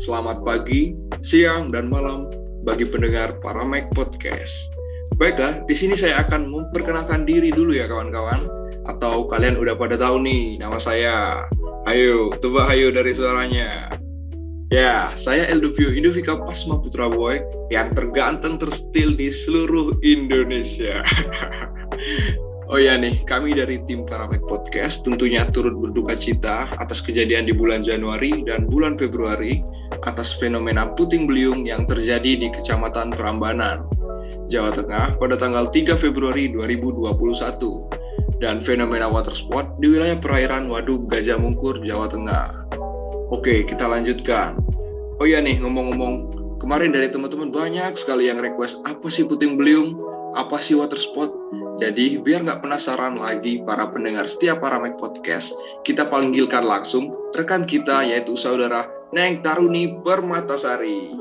Selamat pagi, siang, dan malam bagi pendengar Paramek Podcast. Baiklah, di sini saya akan memperkenalkan diri dulu ya kawan-kawan. Atau kalian udah pada tahu nih nama saya. Ayo, coba ayo dari suaranya. Ya, saya Eldovio Indovika Pasma Putra Boy yang terganteng terstil di seluruh Indonesia. Oh ya nih, kami dari tim Paramek Podcast tentunya turut berduka cita atas kejadian di bulan Januari dan bulan Februari atas fenomena puting beliung yang terjadi di Kecamatan Prambanan, Jawa Tengah pada tanggal 3 Februari 2021 dan fenomena water spot di wilayah perairan Waduk Gajah Mungkur, Jawa Tengah. Oke, kita lanjutkan. Oh ya nih, ngomong-ngomong, kemarin dari teman-teman banyak sekali yang request apa sih puting beliung, apa sih water spot, jadi biar nggak penasaran lagi para pendengar setiap Paramek Podcast, kita panggilkan langsung rekan kita yaitu saudara Neng Taruni Permatasari.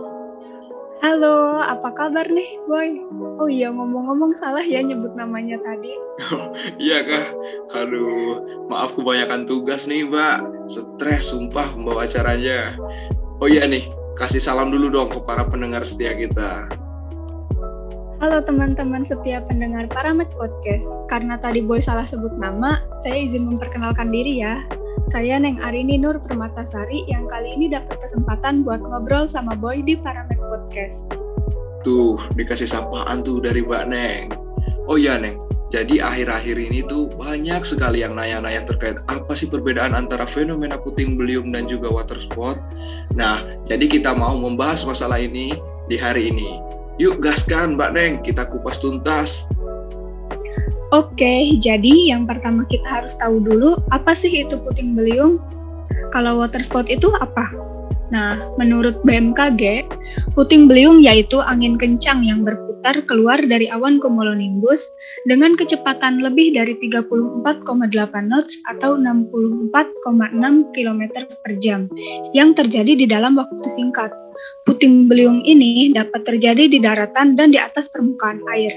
Halo, apa kabar nih, Boy? Oh iya, ngomong-ngomong salah ya nyebut namanya tadi. Oh, iya kah? Aduh, maaf kebanyakan tugas nih, Mbak. Stres, sumpah membawa acaranya. Oh iya nih, kasih salam dulu dong ke para pendengar setia kita. Halo teman-teman setia pendengar Paramet Podcast. Karena tadi Boy salah sebut nama, saya izin memperkenalkan diri ya. Saya Neng Arini Nur Permatasari yang kali ini dapat kesempatan buat ngobrol sama Boy di Paramet Podcast. Tuh, dikasih sapaan tuh dari Mbak Neng. Oh iya Neng, jadi akhir-akhir ini tuh banyak sekali yang nanya-nanya terkait apa sih perbedaan antara fenomena puting beliung dan juga water spot. Nah, jadi kita mau membahas masalah ini di hari ini. Yuk gaskan Mbak Neng, kita kupas tuntas. Oke, jadi yang pertama kita harus tahu dulu apa sih itu puting beliung? Kalau water spot itu apa? Nah, menurut BMKG, puting beliung yaitu angin kencang yang berputar keluar dari awan cumulonimbus dengan kecepatan lebih dari 34,8 knots atau 64,6 km per jam yang terjadi di dalam waktu singkat. Puting beliung ini dapat terjadi di daratan dan di atas permukaan air.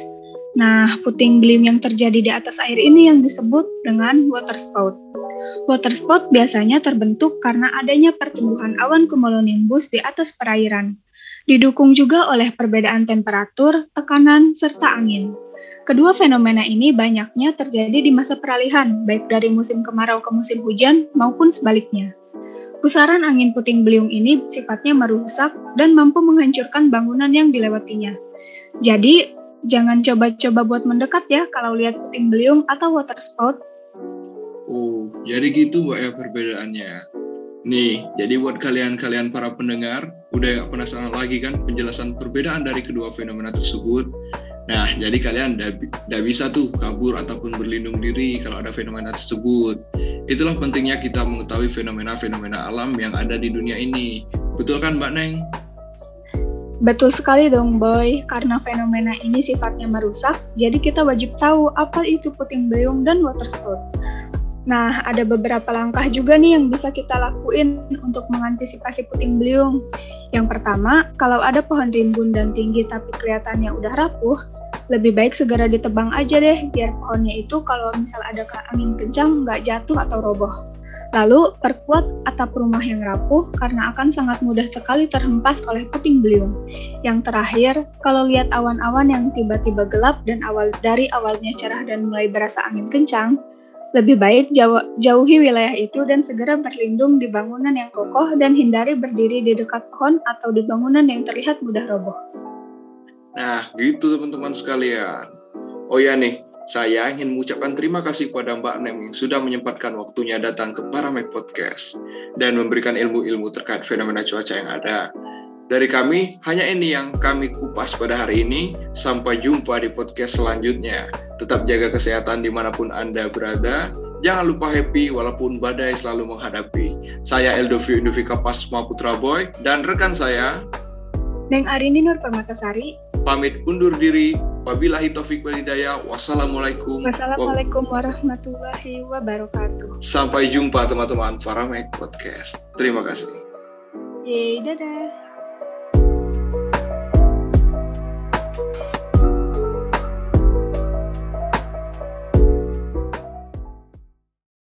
Nah, puting beliung yang terjadi di atas air ini yang disebut dengan water spout. Water spout biasanya terbentuk karena adanya pertumbuhan awan cumulonimbus di atas perairan. Didukung juga oleh perbedaan temperatur, tekanan, serta angin. Kedua fenomena ini banyaknya terjadi di masa peralihan, baik dari musim kemarau ke musim hujan maupun sebaliknya. Pusaran angin puting beliung ini sifatnya merusak dan mampu menghancurkan bangunan yang dilewatinya. Jadi, jangan coba-coba buat mendekat ya kalau lihat puting beliung atau water spout. Oh, jadi gitu mbak ya perbedaannya. Nih, jadi buat kalian-kalian para pendengar, udah gak penasaran lagi kan penjelasan perbedaan dari kedua fenomena tersebut? Nah, jadi kalian tidak bisa tuh kabur ataupun berlindung diri kalau ada fenomena tersebut. Itulah pentingnya kita mengetahui fenomena-fenomena alam yang ada di dunia ini. Betul kan Mbak Neng? Betul sekali dong Boy, karena fenomena ini sifatnya merusak, jadi kita wajib tahu apa itu puting beliung dan water spout. Nah, ada beberapa langkah juga nih yang bisa kita lakuin untuk mengantisipasi puting beliung. Yang pertama, kalau ada pohon rimbun dan tinggi tapi kelihatannya udah rapuh, lebih baik segera ditebang aja deh, biar pohonnya itu kalau misal ada angin kencang nggak jatuh atau roboh. Lalu, perkuat atap rumah yang rapuh karena akan sangat mudah sekali terhempas oleh puting beliung. Yang terakhir, kalau lihat awan-awan yang tiba-tiba gelap dan awal dari awalnya cerah dan mulai berasa angin kencang, lebih baik jauh, jauhi wilayah itu dan segera berlindung di bangunan yang kokoh dan hindari berdiri di dekat pohon atau di bangunan yang terlihat mudah roboh. Nah, gitu teman-teman sekalian. Oh ya nih, saya ingin mengucapkan terima kasih kepada Mbak Nem yang sudah menyempatkan waktunya datang ke Paramek Podcast dan memberikan ilmu-ilmu terkait fenomena cuaca yang ada. Dari kami, hanya ini yang kami kupas pada hari ini. Sampai jumpa di podcast selanjutnya. Tetap jaga kesehatan di mana pun Anda berada. Jangan lupa happy walaupun badai selalu menghadapi. Saya Eldovio Indovika Pasma Putra Boy dan rekan saya Neng Arini Nur Permatasari pamit undur diri. Wabillahi taufik wal. Wassalamualaikum. Wassalamualaikum warahmatullahi wabarakatuh. Sampai jumpa teman-teman Faramek Podcast. Terima kasih. Yeay, dadah.